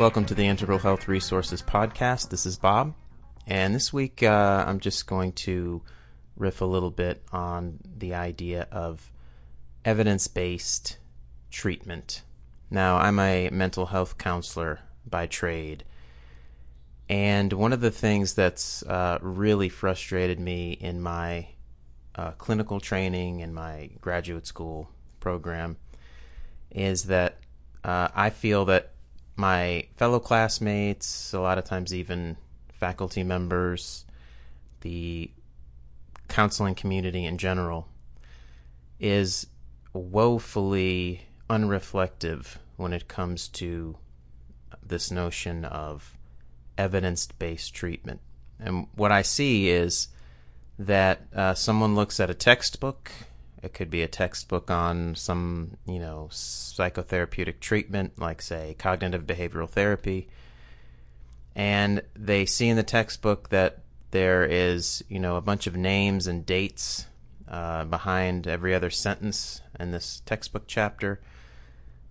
Welcome to the Integral Health Resources Podcast. This is Bob, and this week uh, I'm just going to riff a little bit on the idea of evidence based treatment. Now, I'm a mental health counselor by trade, and one of the things that's uh, really frustrated me in my uh, clinical training and my graduate school program is that uh, I feel that my fellow classmates, a lot of times even faculty members, the counseling community in general, is woefully unreflective when it comes to this notion of evidence based treatment. And what I see is that uh, someone looks at a textbook it could be a textbook on some, you know, psychotherapeutic treatment, like, say, cognitive behavioral therapy. And they see in the textbook that there is, you know, a bunch of names and dates uh, behind every other sentence in this textbook chapter.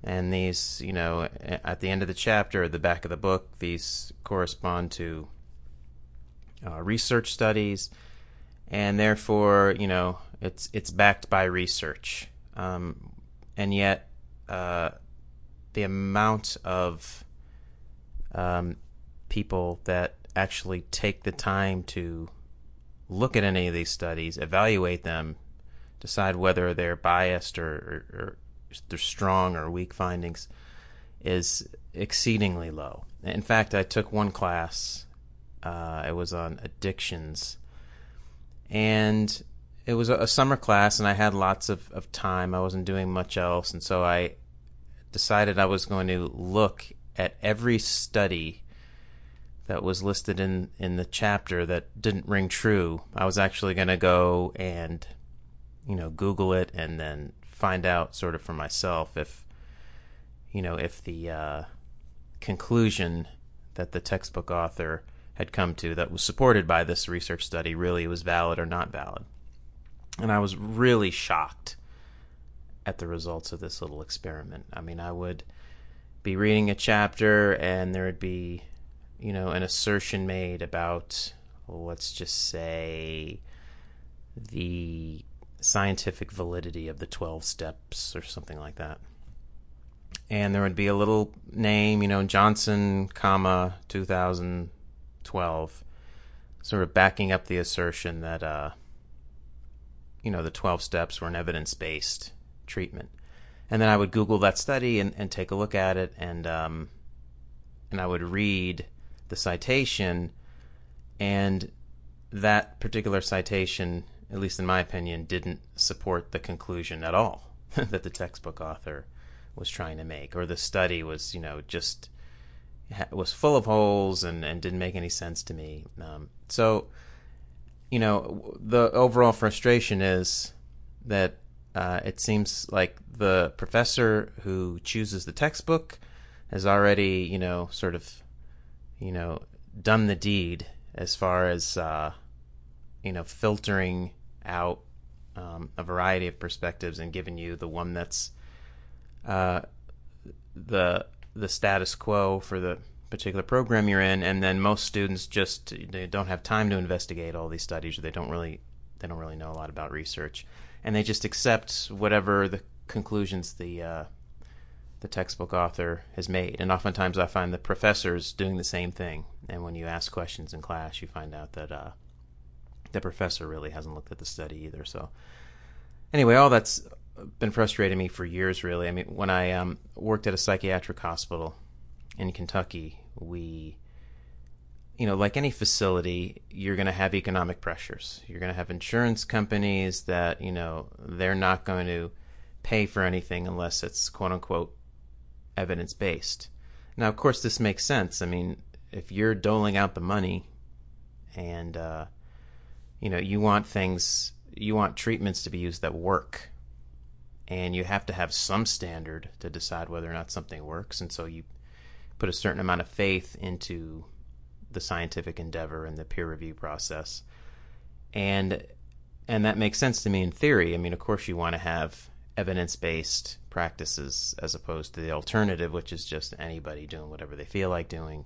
And these, you know, at the end of the chapter, at the back of the book, these correspond to uh, research studies. And therefore, you know, it's it's backed by research, um, and yet uh, the amount of um, people that actually take the time to look at any of these studies, evaluate them, decide whether they're biased or, or, or they're strong or weak findings, is exceedingly low. In fact, I took one class. Uh, it was on addictions, and it was a, summer class and I had lots of, of time. I wasn't doing much else. And so I decided I was going to look at every study that was listed in, in the chapter that didn't ring true. I was actually going to go and, you know, Google it and then find out sort of for myself if, you know, if the uh, conclusion that the textbook author had come to that was supported by this research study really was valid or not valid. And I was really shocked at the results of this little experiment. I mean, I would be reading a chapter and there would be, you know, an assertion made about, let's just say, the scientific validity of the 12 steps or something like that. And there would be a little name, you know, Johnson, comma, 2012, sort of backing up the assertion that, uh, you know the 12 steps were an evidence-based treatment. And then i would google that study and, and take a look at it and um, and i would read the citation and that particular citation at least in my opinion didn't support the conclusion at all that the textbook author was trying to make or the study was you know just was full of holes and, and didn't make any sense to me. Um, so you know, the overall frustration is that uh, it seems like the professor who chooses the textbook has already, you know, sort of, you know, done the deed as far as, uh, you know, filtering out um, a variety of perspectives and giving you the one that's uh, the the status quo for the particular program you're in, and then most students just they don't have time to investigate all these studies, or they don't really they don't really know a lot about research, and they just accept whatever the conclusions the uh, the textbook author has made. And oftentimes, I find the professors doing the same thing. And when you ask questions in class, you find out that uh, the professor really hasn't looked at the study either. So, anyway, all that's been frustrating me for years. Really, I mean, when I um, worked at a psychiatric hospital in Kentucky, we, you know, like any facility, you're going to have economic pressures. You're going to have insurance companies that, you know, they're not going to pay for anything unless it's quote unquote evidence based. Now, of course, this makes sense. I mean, if you're doling out the money and, uh, you know, you want things, you want treatments to be used that work. And you have to have some standard to decide whether or not something works. And so you put a certain amount of faith into the scientific endeavor and the peer review process. And and that makes sense to me in theory. I mean, of course you want to have evidence based practices as opposed to the alternative, which is just anybody doing whatever they feel like doing,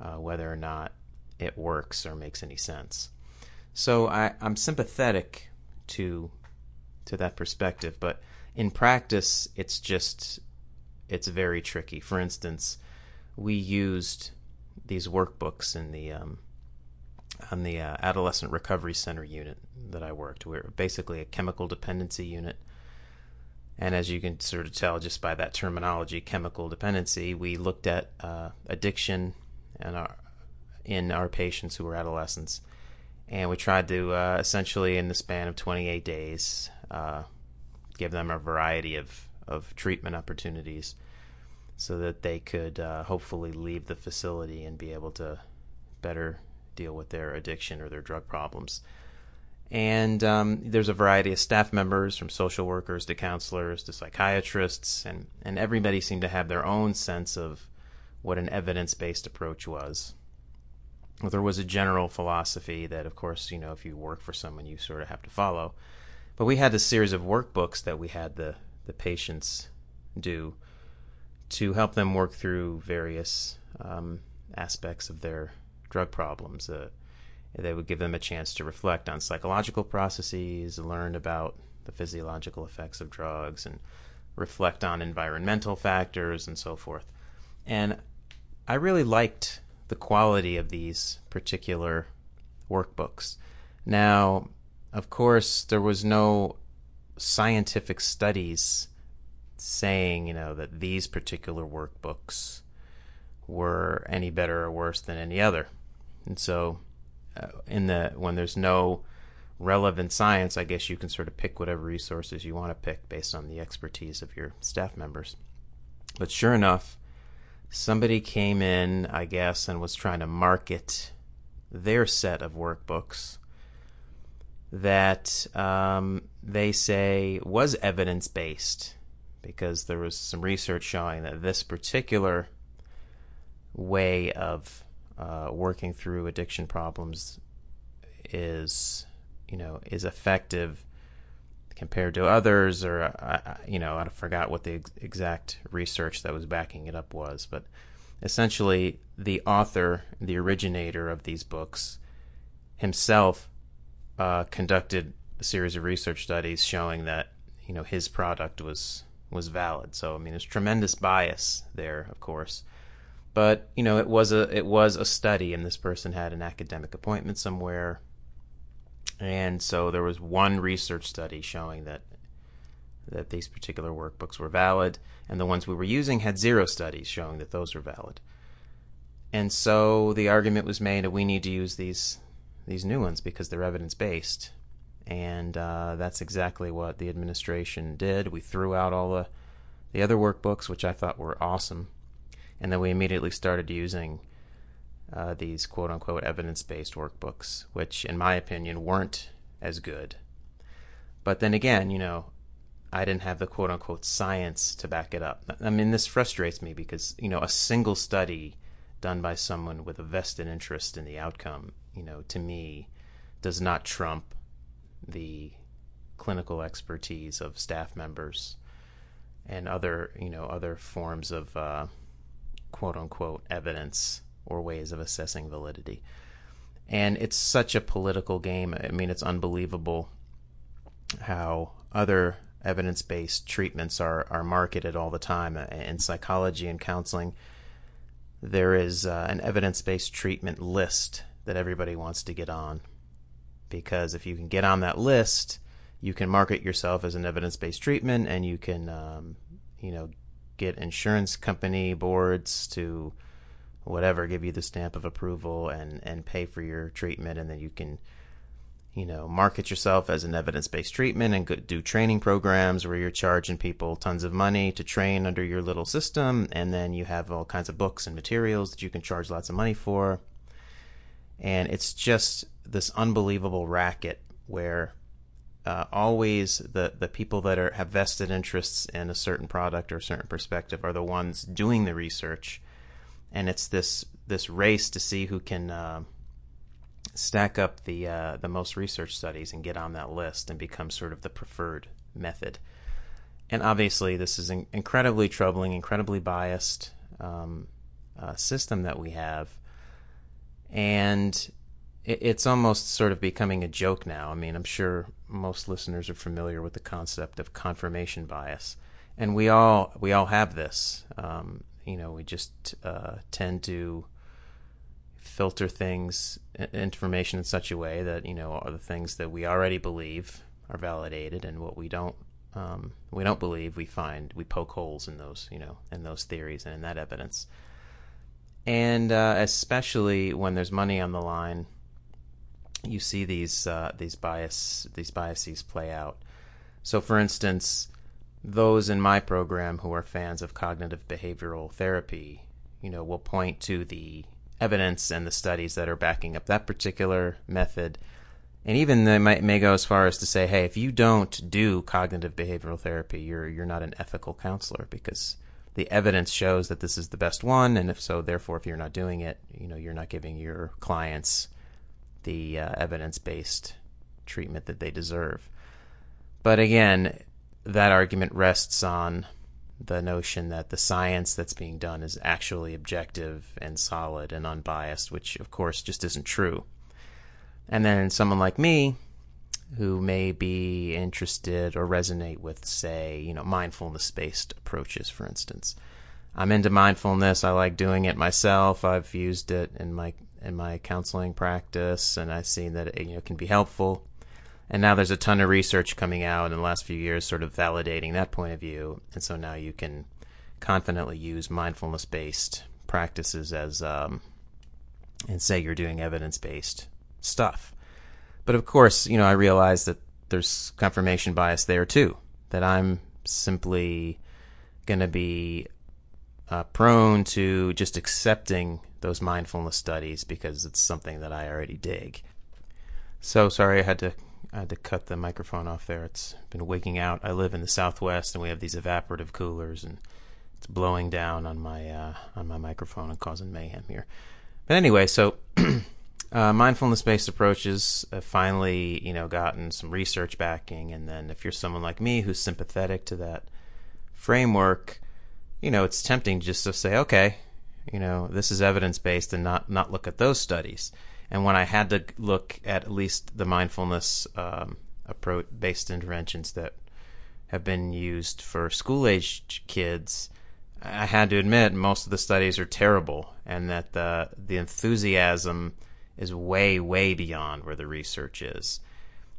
uh, whether or not it works or makes any sense. So I, I'm sympathetic to to that perspective, but in practice, it's just it's very tricky. For instance, we used these workbooks in the um, on the uh, adolescent recovery center unit that I worked. We are basically a chemical dependency unit, and as you can sort of tell just by that terminology, chemical dependency, we looked at uh, addiction and our in our patients who were adolescents, and we tried to uh, essentially, in the span of 28 days, uh, give them a variety of of treatment opportunities so that they could uh, hopefully leave the facility and be able to better deal with their addiction or their drug problems. And um, there's a variety of staff members, from social workers to counselors to psychiatrists, and, and everybody seemed to have their own sense of what an evidence based approach was. There was a general philosophy that, of course, you know, if you work for someone, you sort of have to follow. But we had a series of workbooks that we had the, the patients do to help them work through various um, aspects of their drug problems. Uh, they would give them a chance to reflect on psychological processes, learn about the physiological effects of drugs, and reflect on environmental factors and so forth. And I really liked the quality of these particular workbooks. Now, of course, there was no scientific studies saying, you know, that these particular workbooks were any better or worse than any other. And so, uh, in the when there's no relevant science, I guess you can sort of pick whatever resources you want to pick based on the expertise of your staff members. But sure enough, somebody came in, I guess, and was trying to market their set of workbooks that um, they say was evidence based because there was some research showing that this particular way of uh, working through addiction problems is, you know, is effective compared to others, or uh, you know, I forgot what the ex- exact research that was backing it up was, but essentially, the author, the originator of these books, himself uh, conducted a series of research studies showing that you know his product was was valid. So I mean, there's tremendous bias there, of course, but you know, it was a it was a study, and this person had an academic appointment somewhere, and so there was one research study showing that that these particular workbooks were valid, and the ones we were using had zero studies showing that those were valid. And so the argument was made that we need to use these these new ones because they're evidence based and uh, that's exactly what the administration did. We threw out all the the other workbooks, which I thought were awesome, and then we immediately started using uh, these quote unquote evidence based workbooks, which, in my opinion, weren't as good. But then again, you know, I didn't have the quote unquote science to back it up. I mean, this frustrates me because, you know, a single study done by someone with a vested interest in the outcome, you know, to me, does not trump the clinical expertise of staff members and other you know other forms of uh, quote unquote evidence or ways of assessing validity. And it's such a political game. I mean, it's unbelievable how other evidence based treatments are, are marketed all the time. In psychology and counseling, there is uh, an evidence based treatment list that everybody wants to get on. Because if you can get on that list, you can market yourself as an evidence-based treatment, and you can, um, you know, get insurance company boards to whatever give you the stamp of approval and and pay for your treatment, and then you can, you know, market yourself as an evidence-based treatment and do training programs where you're charging people tons of money to train under your little system, and then you have all kinds of books and materials that you can charge lots of money for, and it's just this unbelievable racket where uh, always the, the people that are have vested interests in a certain product or a certain perspective are the ones doing the research, and it's this this race to see who can uh, stack up the uh, the most research studies and get on that list and become sort of the preferred method. and obviously, this is an incredibly troubling, incredibly biased um, uh, system that we have. And it, it's almost sort of becoming a joke now. I mean, I'm sure most listeners are familiar with the concept of confirmation bias. And we all we all have this. Um, you know, we just uh, tend to filter things, information in such a way that you know the things that we already believe are validated, and what we don't um, we don't believe we find we poke holes in those you know in those theories and in that evidence and uh, especially when there's money on the line you see these uh, these bias these biases play out. So for instance those in my program who are fans of cognitive behavioral therapy you know will point to the evidence and the studies that are backing up that particular method. And even they might may go as far as to say, hey, if you don't do cognitive behavioral therapy, you're you're not an ethical counselor because the evidence shows that this is the best one, and if so, therefore, if you're not doing it, you know, you're not giving your clients the uh, evidence-based treatment that they deserve. But again, that argument rests on the notion that the science that's being done is actually objective and solid and unbiased, which of course just isn't true. And then someone like me, who may be interested or resonate with, say, you know, mindfulness based approaches, for instance. I'm into mindfulness. I like doing it myself. I've used it in my in my counseling practice, and I've seen that it you know can be helpful. And now there's a ton of research coming out in the last few years, sort of validating that point of view. And so now you can confidently use mindfulness based practices as um, and say you're doing evidence based stuff. But of course, you know, I realize that there's confirmation bias there too, that I'm simply going to be uh, prone to just accepting those mindfulness studies because it's something that I already dig. So sorry I had to I had to cut the microphone off there. It's been waking out. I live in the Southwest, and we have these evaporative coolers, and it's blowing down on my uh, on my microphone and causing mayhem here. But anyway, so Uh, mindfulness-based approaches have finally, you know, gotten some research backing, and then if you're someone like me who's sympathetic to that framework, you know, it's tempting just to say, okay, you know, this is evidence-based, and not not look at those studies. And when I had to look at at least the mindfulness um, approach-based interventions that have been used for school-aged kids, I had to admit most of the studies are terrible, and that the the enthusiasm is way, way beyond where the research is.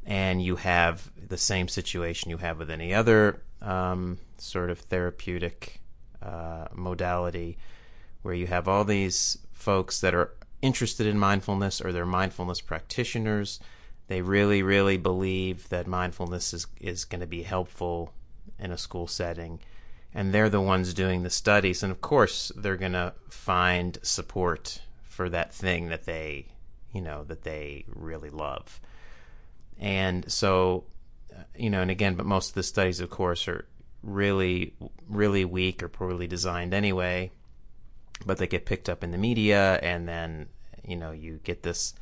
And you have the same situation you have with any other um, sort of therapeutic uh, modality where you have all these folks that are interested in mindfulness or they're mindfulness practitioners. They really, really believe that mindfulness is, is going to be helpful in a school setting. And they're the ones doing the studies. And of course, they're going to find support for that thing that they you know that they really love. And so you know and again but most of the studies of course are really really weak or poorly designed anyway but they get picked up in the media and then you know you get this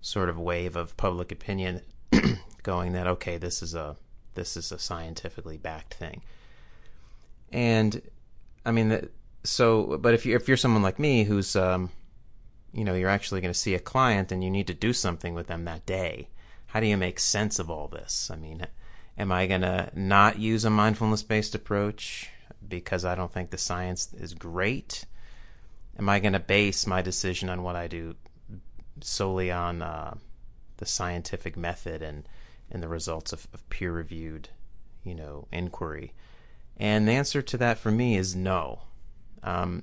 sort of wave of public opinion going that okay this is a this is a scientifically backed thing. And i mean so but if you if you're someone like me who's um you know you're actually going to see a client and you need to do something with them that day. How do you make sense of all this? I mean am i going to not use a mindfulness based approach because i don't think the science is great? Am i going to base my decision on what i do solely on uh, the scientific method and and the results of, of peer reviewed you know inquiry? And the answer to that for me is no. Um,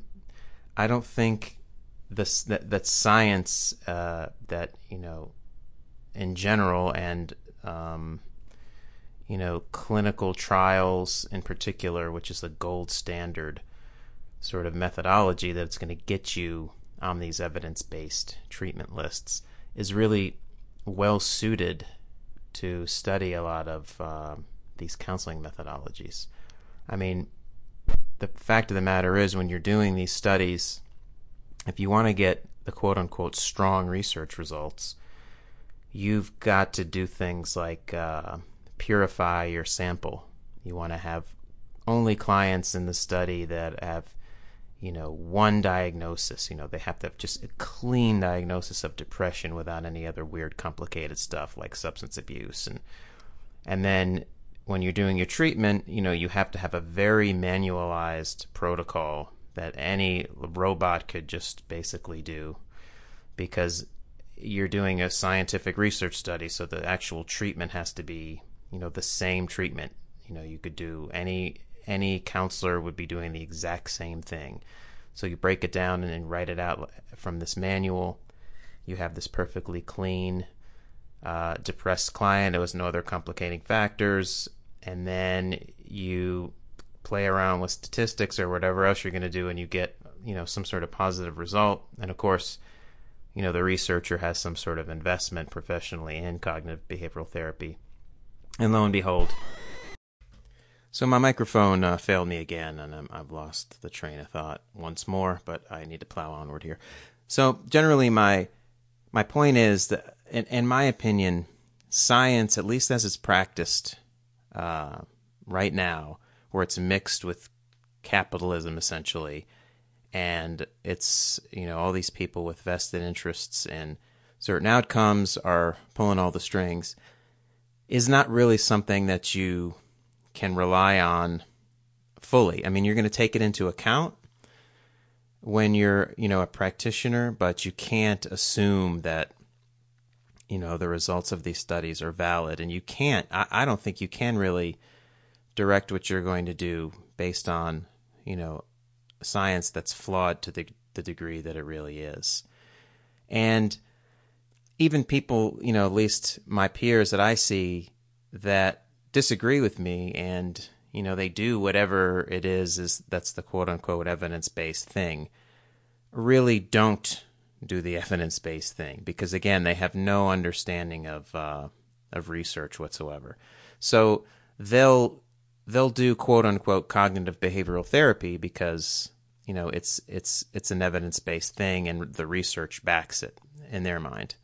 i don't think this that that science uh, that you know in general and um, you know clinical trials in particular, which is the gold standard sort of methodology that's going to get you on these evidence based treatment lists, is really well suited to study a lot of uh, these counseling methodologies. I mean, the fact of the matter is, when you're doing these studies if you want to get the quote unquote strong research results, you've got to do things like uh, purify your sample. You want to have only clients in the study that have you know one diagnosis you know they have to have just a clean diagnosis of depression without any other weird complicated stuff like substance abuse and and then when you're doing your treatment you know you have to have a very manualized protocol that any robot could just basically do because you're doing a scientific research study so the actual treatment has to be you know the same treatment you know you could do any any counselor would be doing the exact same thing. So you break it down and then write it out from this manual. You have this perfectly clean, uh, depressed client. There was no other complicating factors. And then you play around with statistics or whatever else you're going to do, and you get you know some sort of positive result. And of course, you know the researcher has some sort of investment professionally in cognitive behavioral therapy. And lo and behold, so my microphone uh, failed me again, and i have lost the train of thought once more. But I need to plow onward here. So generally, my my point is that, in, in my opinion, science, at least as it's practiced uh, right now, where it's mixed with capitalism essentially, and it's you know all these people with vested interests in certain outcomes are pulling all the strings, is not really something that you can rely on fully. I mean, you're going to take it into account when you're, you know, a practitioner, but you can't assume that, you know, the results of these studies are valid. And you can't, I, I don't think you can really direct what you're going to do based on, you know, science that's flawed to the, the degree that it really is. And even people, you know, at least my peers that I see that disagree with me and you know they do whatever it is is that's the quote unquote evidence based thing really don't do the evidence based thing because again they have no understanding of uh, of research whatsoever so they'll they'll do quote unquote cognitive behavioral therapy because you know it's it's it's an evidence based thing and the research backs it in their mind.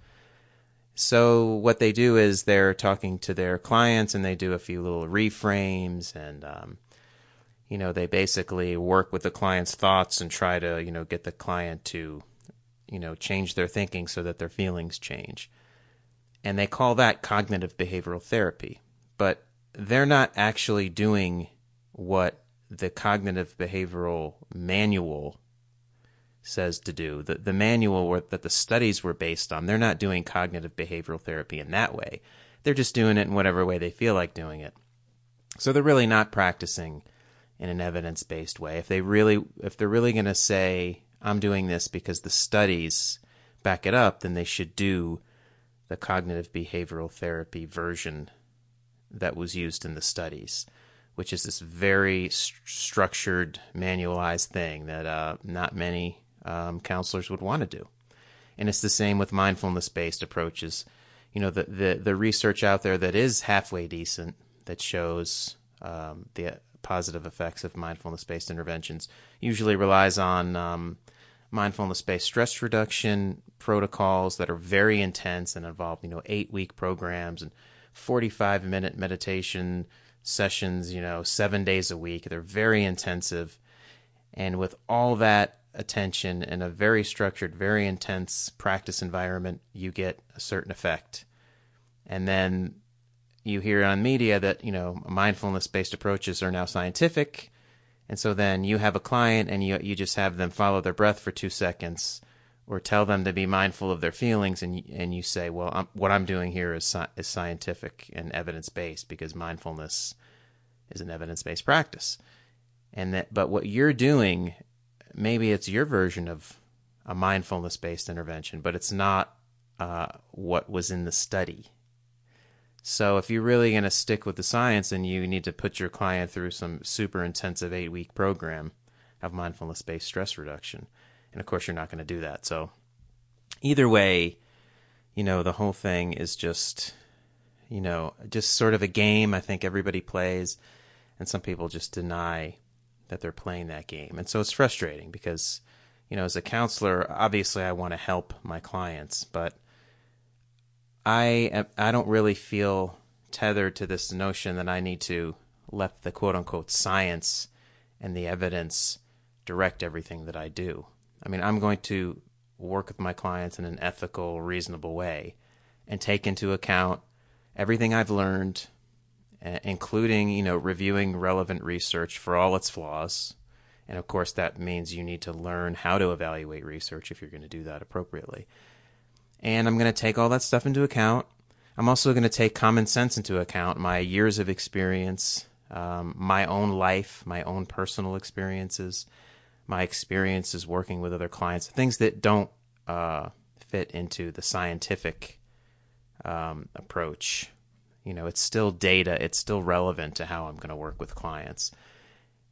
So what they do is they're talking to their clients and they do a few little reframes and um, you know they basically work with the client's thoughts and try to you know get the client to you know change their thinking so that their feelings change. And they call that cognitive behavioral therapy. But they're not actually doing what the cognitive behavioral manual says to do. The, the manual that the studies were based on, they're not doing cognitive behavioral therapy in that way. They're just doing it in whatever way they feel like doing it. So they're really not practicing in an evidence-based way. If they really if they're really going to say I'm doing this because the studies back it up, then they should do the cognitive behavioral therapy version that was used in the studies, which is this very st- structured, manualized thing that uh, not many um, counselors would want to do. And it's the same with mindfulness based approaches. You know, the, the, the, research out there that is halfway decent that shows um, the positive effects of mindfulness based interventions usually relies on um, mindfulness based stress reduction protocols that are very intense and involve, you know, eight week programs and 45 minute meditation sessions, you know, seven days a week. They're very intensive. And with all that attention in a very structured, very intense practice environment, you get a certain effect. And then you hear on media that, you know, mindfulness based approaches are now scientific. And so then you have a client and you, you just have them follow their breath for two seconds or tell them to be mindful of their feelings. And, and you say, well, I'm, what I'm doing here is, is scientific and evidence based because mindfulness is an evidence based practice. And that, but what you're doing maybe it's your version of a mindfulness based intervention, but it's not uh, what was in the study. So if you're really going to stick with the science, then you need to put your client through some super intensive eight week program of mindfulness based stress reduction. And of course, you're not going to do that. So either way, you know, the whole thing is just, you know, just sort of a game I think everybody plays. And some people just deny that they're playing that game. And so it's frustrating because, you know, as a counselor, obviously I want to help my clients, but I I don't really feel tethered to this notion that I need to let the quote unquote science and the evidence direct everything that I do. I mean, I'm going to work with my clients in an ethical, reasonable way and take into account everything I've learned, including, you know, reviewing relevant research for all its flaws. And of course, that means you need to learn how to evaluate research if you're going to do that appropriately. And I'm going to take all that stuff into account. I'm also going to take common sense into account, my years of experience, um, my own life, my own personal experiences, my experiences working with other clients, things that don't uh, fit into the scientific um, approach. You know, it's still data, it's still relevant to how I'm going to work with clients.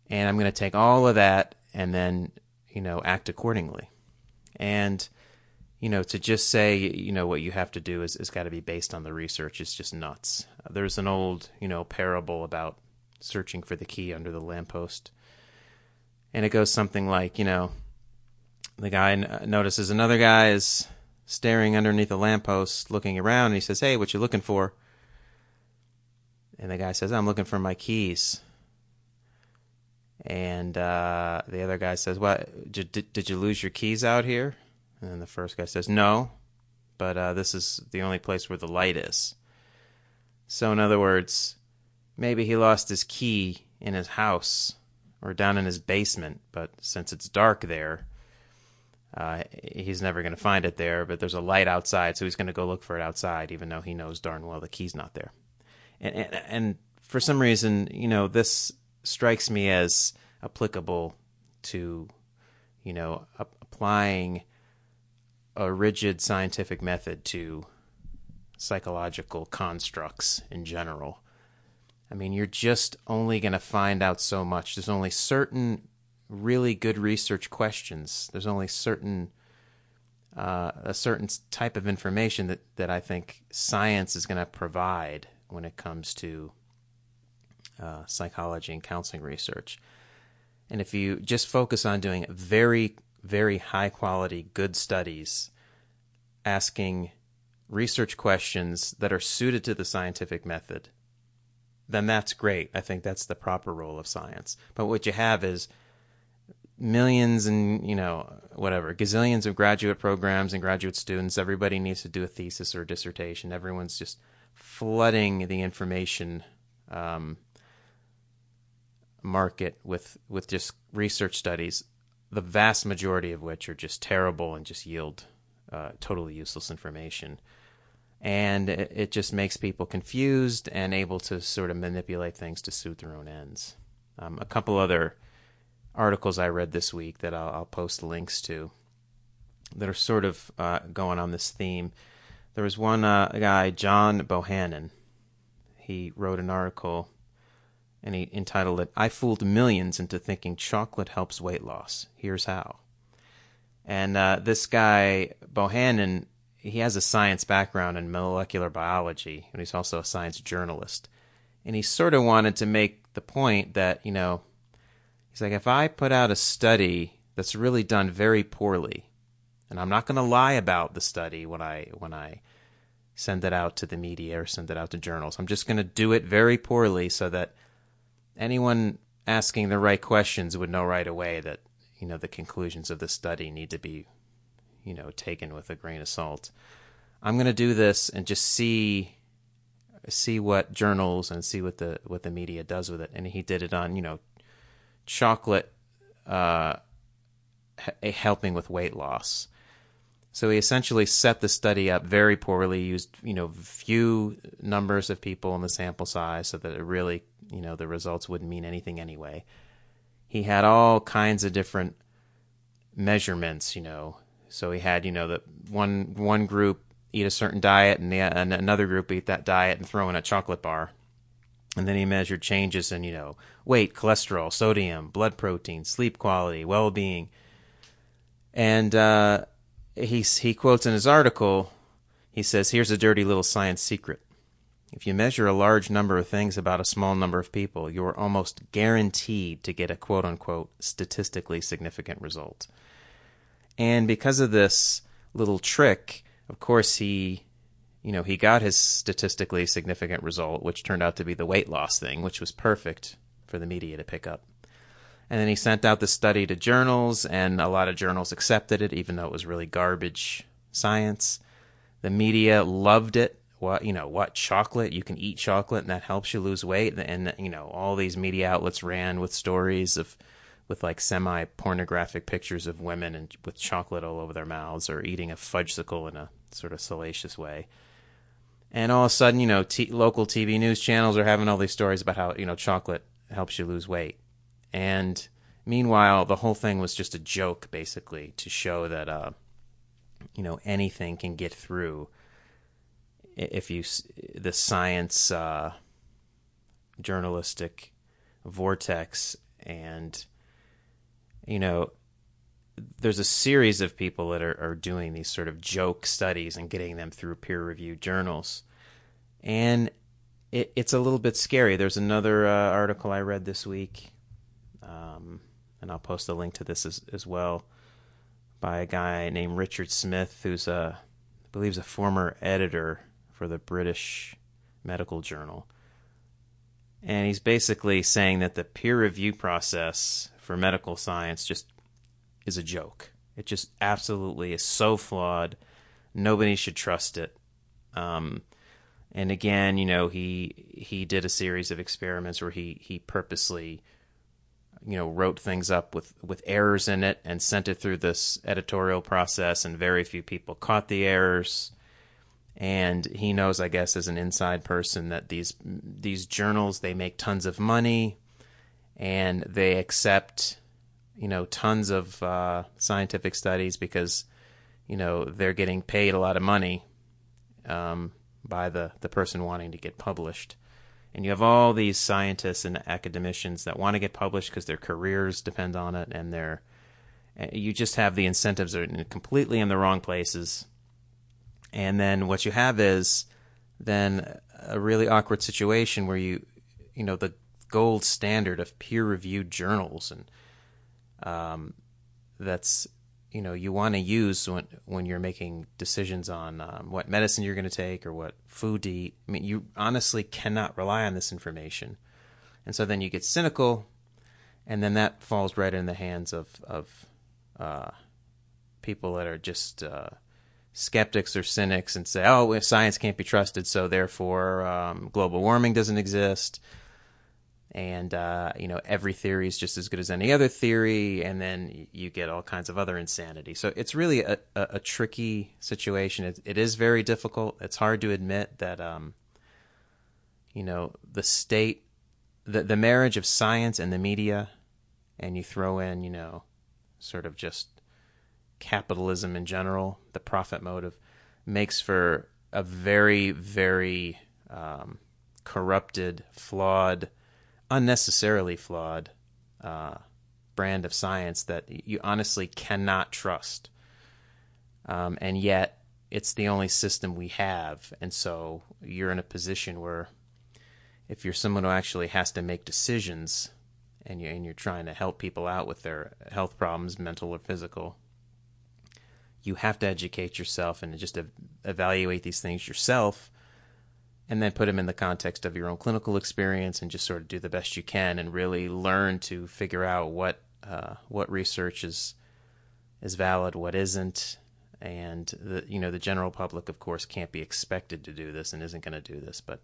And I'm going to take all of that and then, you know, act accordingly. And, you know, to just say, you know, what you have to do is, is got to be based on the research is just nuts. There's an old, you know, parable about searching for the key under the lamppost. And it goes something like, you know, the guy notices another guy is staring underneath a lamppost, looking around, and he says, Hey, what you looking for? And the guy says, I'm looking for my keys. And uh, the other guy says, What? Did, did you lose your keys out here? And the first guy says, No, but uh, this is the only place where the light is. So, in other words, maybe he lost his key in his house or down in his basement, but since it's dark there, uh, he's never going to find it there, but there's a light outside, so he's going to go look for it outside, even though he knows darn well the key's not there. And, and, and for some reason, you know, this strikes me as applicable to, you know, applying a rigid scientific method to psychological constructs in general. I mean, you're just only going to find out so much. There's only certain really good research questions. There's only certain uh, a certain type of information that, that I think science is going to provide when it comes to uh, psychology and counseling research. And if you just focus on doing very, very high quality, good studies, asking research questions that are suited to the scientific method, then that's great. I think that's the proper role of science. But what you have is millions and you know whatever gazillions of graduate programs and graduate students everybody needs to do a thesis or a dissertation everyone's just flooding the information um, market with with just research studies the vast majority of which are just terrible and just yield uh, totally useless information and it, just makes people confused and able to sort of manipulate things to suit their own ends um, a couple other articles I read this week that I'll, I'll post links to that are sort of uh, going on this theme. There was one uh, guy, John Bohannon. He wrote an article and he entitled it, I Fooled Millions into Thinking Chocolate Helps Weight Loss. Here's How. And uh, this guy, Bohannon, he has a science background in molecular biology, and he's also a science journalist. And he sort of wanted to make the point that, you know, He's like, if I put out a study that's really done very poorly, and I'm not going to lie about the study when I when I send it out to the media or send it out to journals. I'm just going to do it very poorly so that anyone asking the right questions would know right away that you know the conclusions of the study need to be you know taken with a grain of salt. I'm going to do this and just see see what journals and see what the what the media does with it. And he did it on you know chocolate uh, helping with weight loss. So he essentially set the study up very poorly, used you know few numbers of people in the sample size, so that it really you know the results wouldn't mean anything anyway. He had all kinds of different measurements, you know. So he had you know that one one group eat a certain diet, and, the, and another group eat that diet and throw in a chocolate bar. And then he measured changes in, you know, weight, cholesterol, sodium, blood protein, sleep quality, well being. And uh, he, he quotes in his article, he says, Here's a dirty little science secret. If you measure a large number of things about a small number of people, you are almost guaranteed to get a quote unquote statistically significant result. And because of this little trick, of course, he you know, he got his statistically significant result, which turned out to be the weight loss thing, which was perfect for the media to pick up. And then he sent out the study to journals, and a lot of journals accepted it, even though it was really garbage science. The media loved it. What you know, what chocolate? You can eat chocolate, and that helps you lose weight. And you know, all these media outlets ran with stories of, with like semi pornographic pictures of women and with chocolate all over their mouths, or eating a fudgesicle in a sort of salacious way. And all of a sudden, you know, t- local TV news channels are having all these stories about how you know chocolate helps you lose weight, and meanwhile, the whole thing was just a joke, basically, to show that uh, you know anything can get through if you the science uh, journalistic vortex, and you know there's a series of people that are, are doing these sort of joke studies and getting them through peer reviewed journals. And it, it's a little bit scary. There's another uh, article I read this week, um, and I'll post a link to this as, as well, by a guy named Richard Smith, who's a, I believe, a former editor for the British Medical Journal. And he's basically saying that the peer review process for medical science just is a joke. It just absolutely is so flawed. Nobody should trust it. Um, and again, you know, he he did a series of experiments where he he purposely, you know, wrote things up with with errors in it and sent it through this editorial process, and very few people caught the errors. And he knows, I guess, as an inside person, that these these journals they make tons of money, and they accept you know tons of uh, scientific studies because you know they're getting paid a lot of money um, by the the person wanting to get published. And you have all these scientists and academicians that want to get published because their careers depend on it, and their you just have the incentives are completely in the wrong places. And then what you have is then a really awkward situation where you you know the gold standard of peer reviewed journals and um, that's you know you want to use when when you're making decisions on um, what medicine you're going to take or what food to eat. I mean, you honestly cannot rely on this information, and so then you get cynical, and then that falls right in the hands of of uh, people that are just uh, skeptics or cynics and say, "Oh, science can't be trusted, so therefore um, global warming doesn't exist." And uh, you know every theory is just as good as any other theory, and then you get all kinds of other insanity. So it's really a, a, a tricky situation. It, it is very difficult. It's hard to admit that um, you know the state, the the marriage of science and the media, and you throw in you know sort of just capitalism in general, the profit motive, makes for a very very um, corrupted, flawed unnecessarily flawed uh, brand of science that you honestly cannot trust. Um, and yet, it's the only system we have. And so you're in a position where if you're someone who actually has to make decisions and, you, and you're trying to help people out with their health problems, mental or physical, you have to educate yourself and just evaluate these things yourself and then put them in the context of your own clinical experience and just sort of do the best you can and really learn to figure out what uh, what research is is valid, what isn't, and the you know the general public, of course, can't be expected to do this and isn't going to do this. But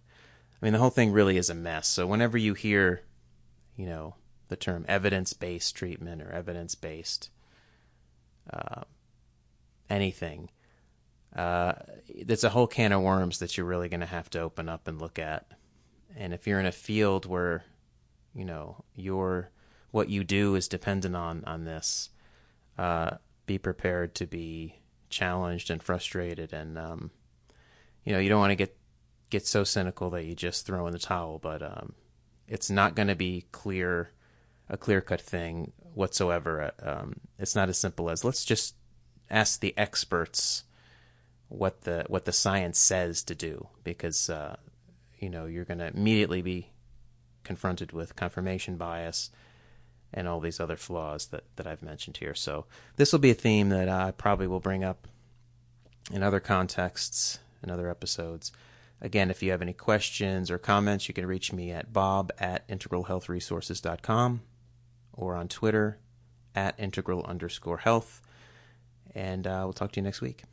I mean, the whole thing really is a mess. So whenever you hear, you know, the term evidence based treatment or evidence based uh, anything, uh, it's a whole can of worms that you're really going to have to open up and look at. And if you're in a field where, you know, your what you do is dependent on on this, uh, be prepared to be challenged and frustrated, and um, you know, you don't want to get get so cynical that you just throw in the towel. But um, it's not going to be clear, a clear cut thing whatsoever. Um, it's not as simple as let's just ask the experts what the what the science says to do because uh, you know you're going to immediately be confronted with confirmation bias and all these other flaws that, that I've mentioned here. So this will be a theme that I probably will bring up in other contexts and other episodes. Again, if you have any questions or comments, you can reach me at bob at integralhealthresources.com or on Twitter at integral underscore health. And uh, we'll talk to you next week.